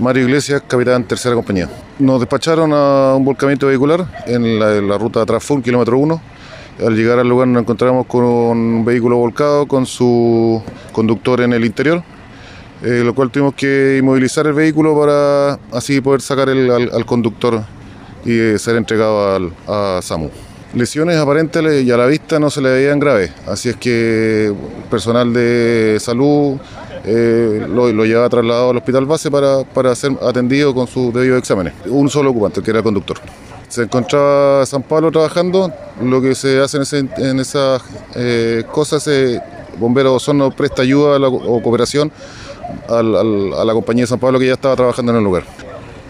Mario Iglesias, capitán tercera compañía. Nos despacharon a un volcamiento vehicular en la, en la ruta Trafún, kilómetro 1. Al llegar al lugar nos encontramos con un vehículo volcado con su conductor en el interior, eh, lo cual tuvimos que inmovilizar el vehículo para así poder sacar al conductor y eh, ser entregado al- a SAMU. Lesiones aparentes y a la vista no se le veían graves, así es que personal de salud eh, lo, lo llevaba trasladado al hospital base para, para ser atendido con sus debidos exámenes. Un solo ocupante, que era el conductor. Se encontraba San Pablo trabajando, lo que se hace en, ese- en esas cosas, eh, Bomberos Osorno presta ayuda la- o cooperación a la compañía de San Pablo que ya estaba trabajando en el lugar.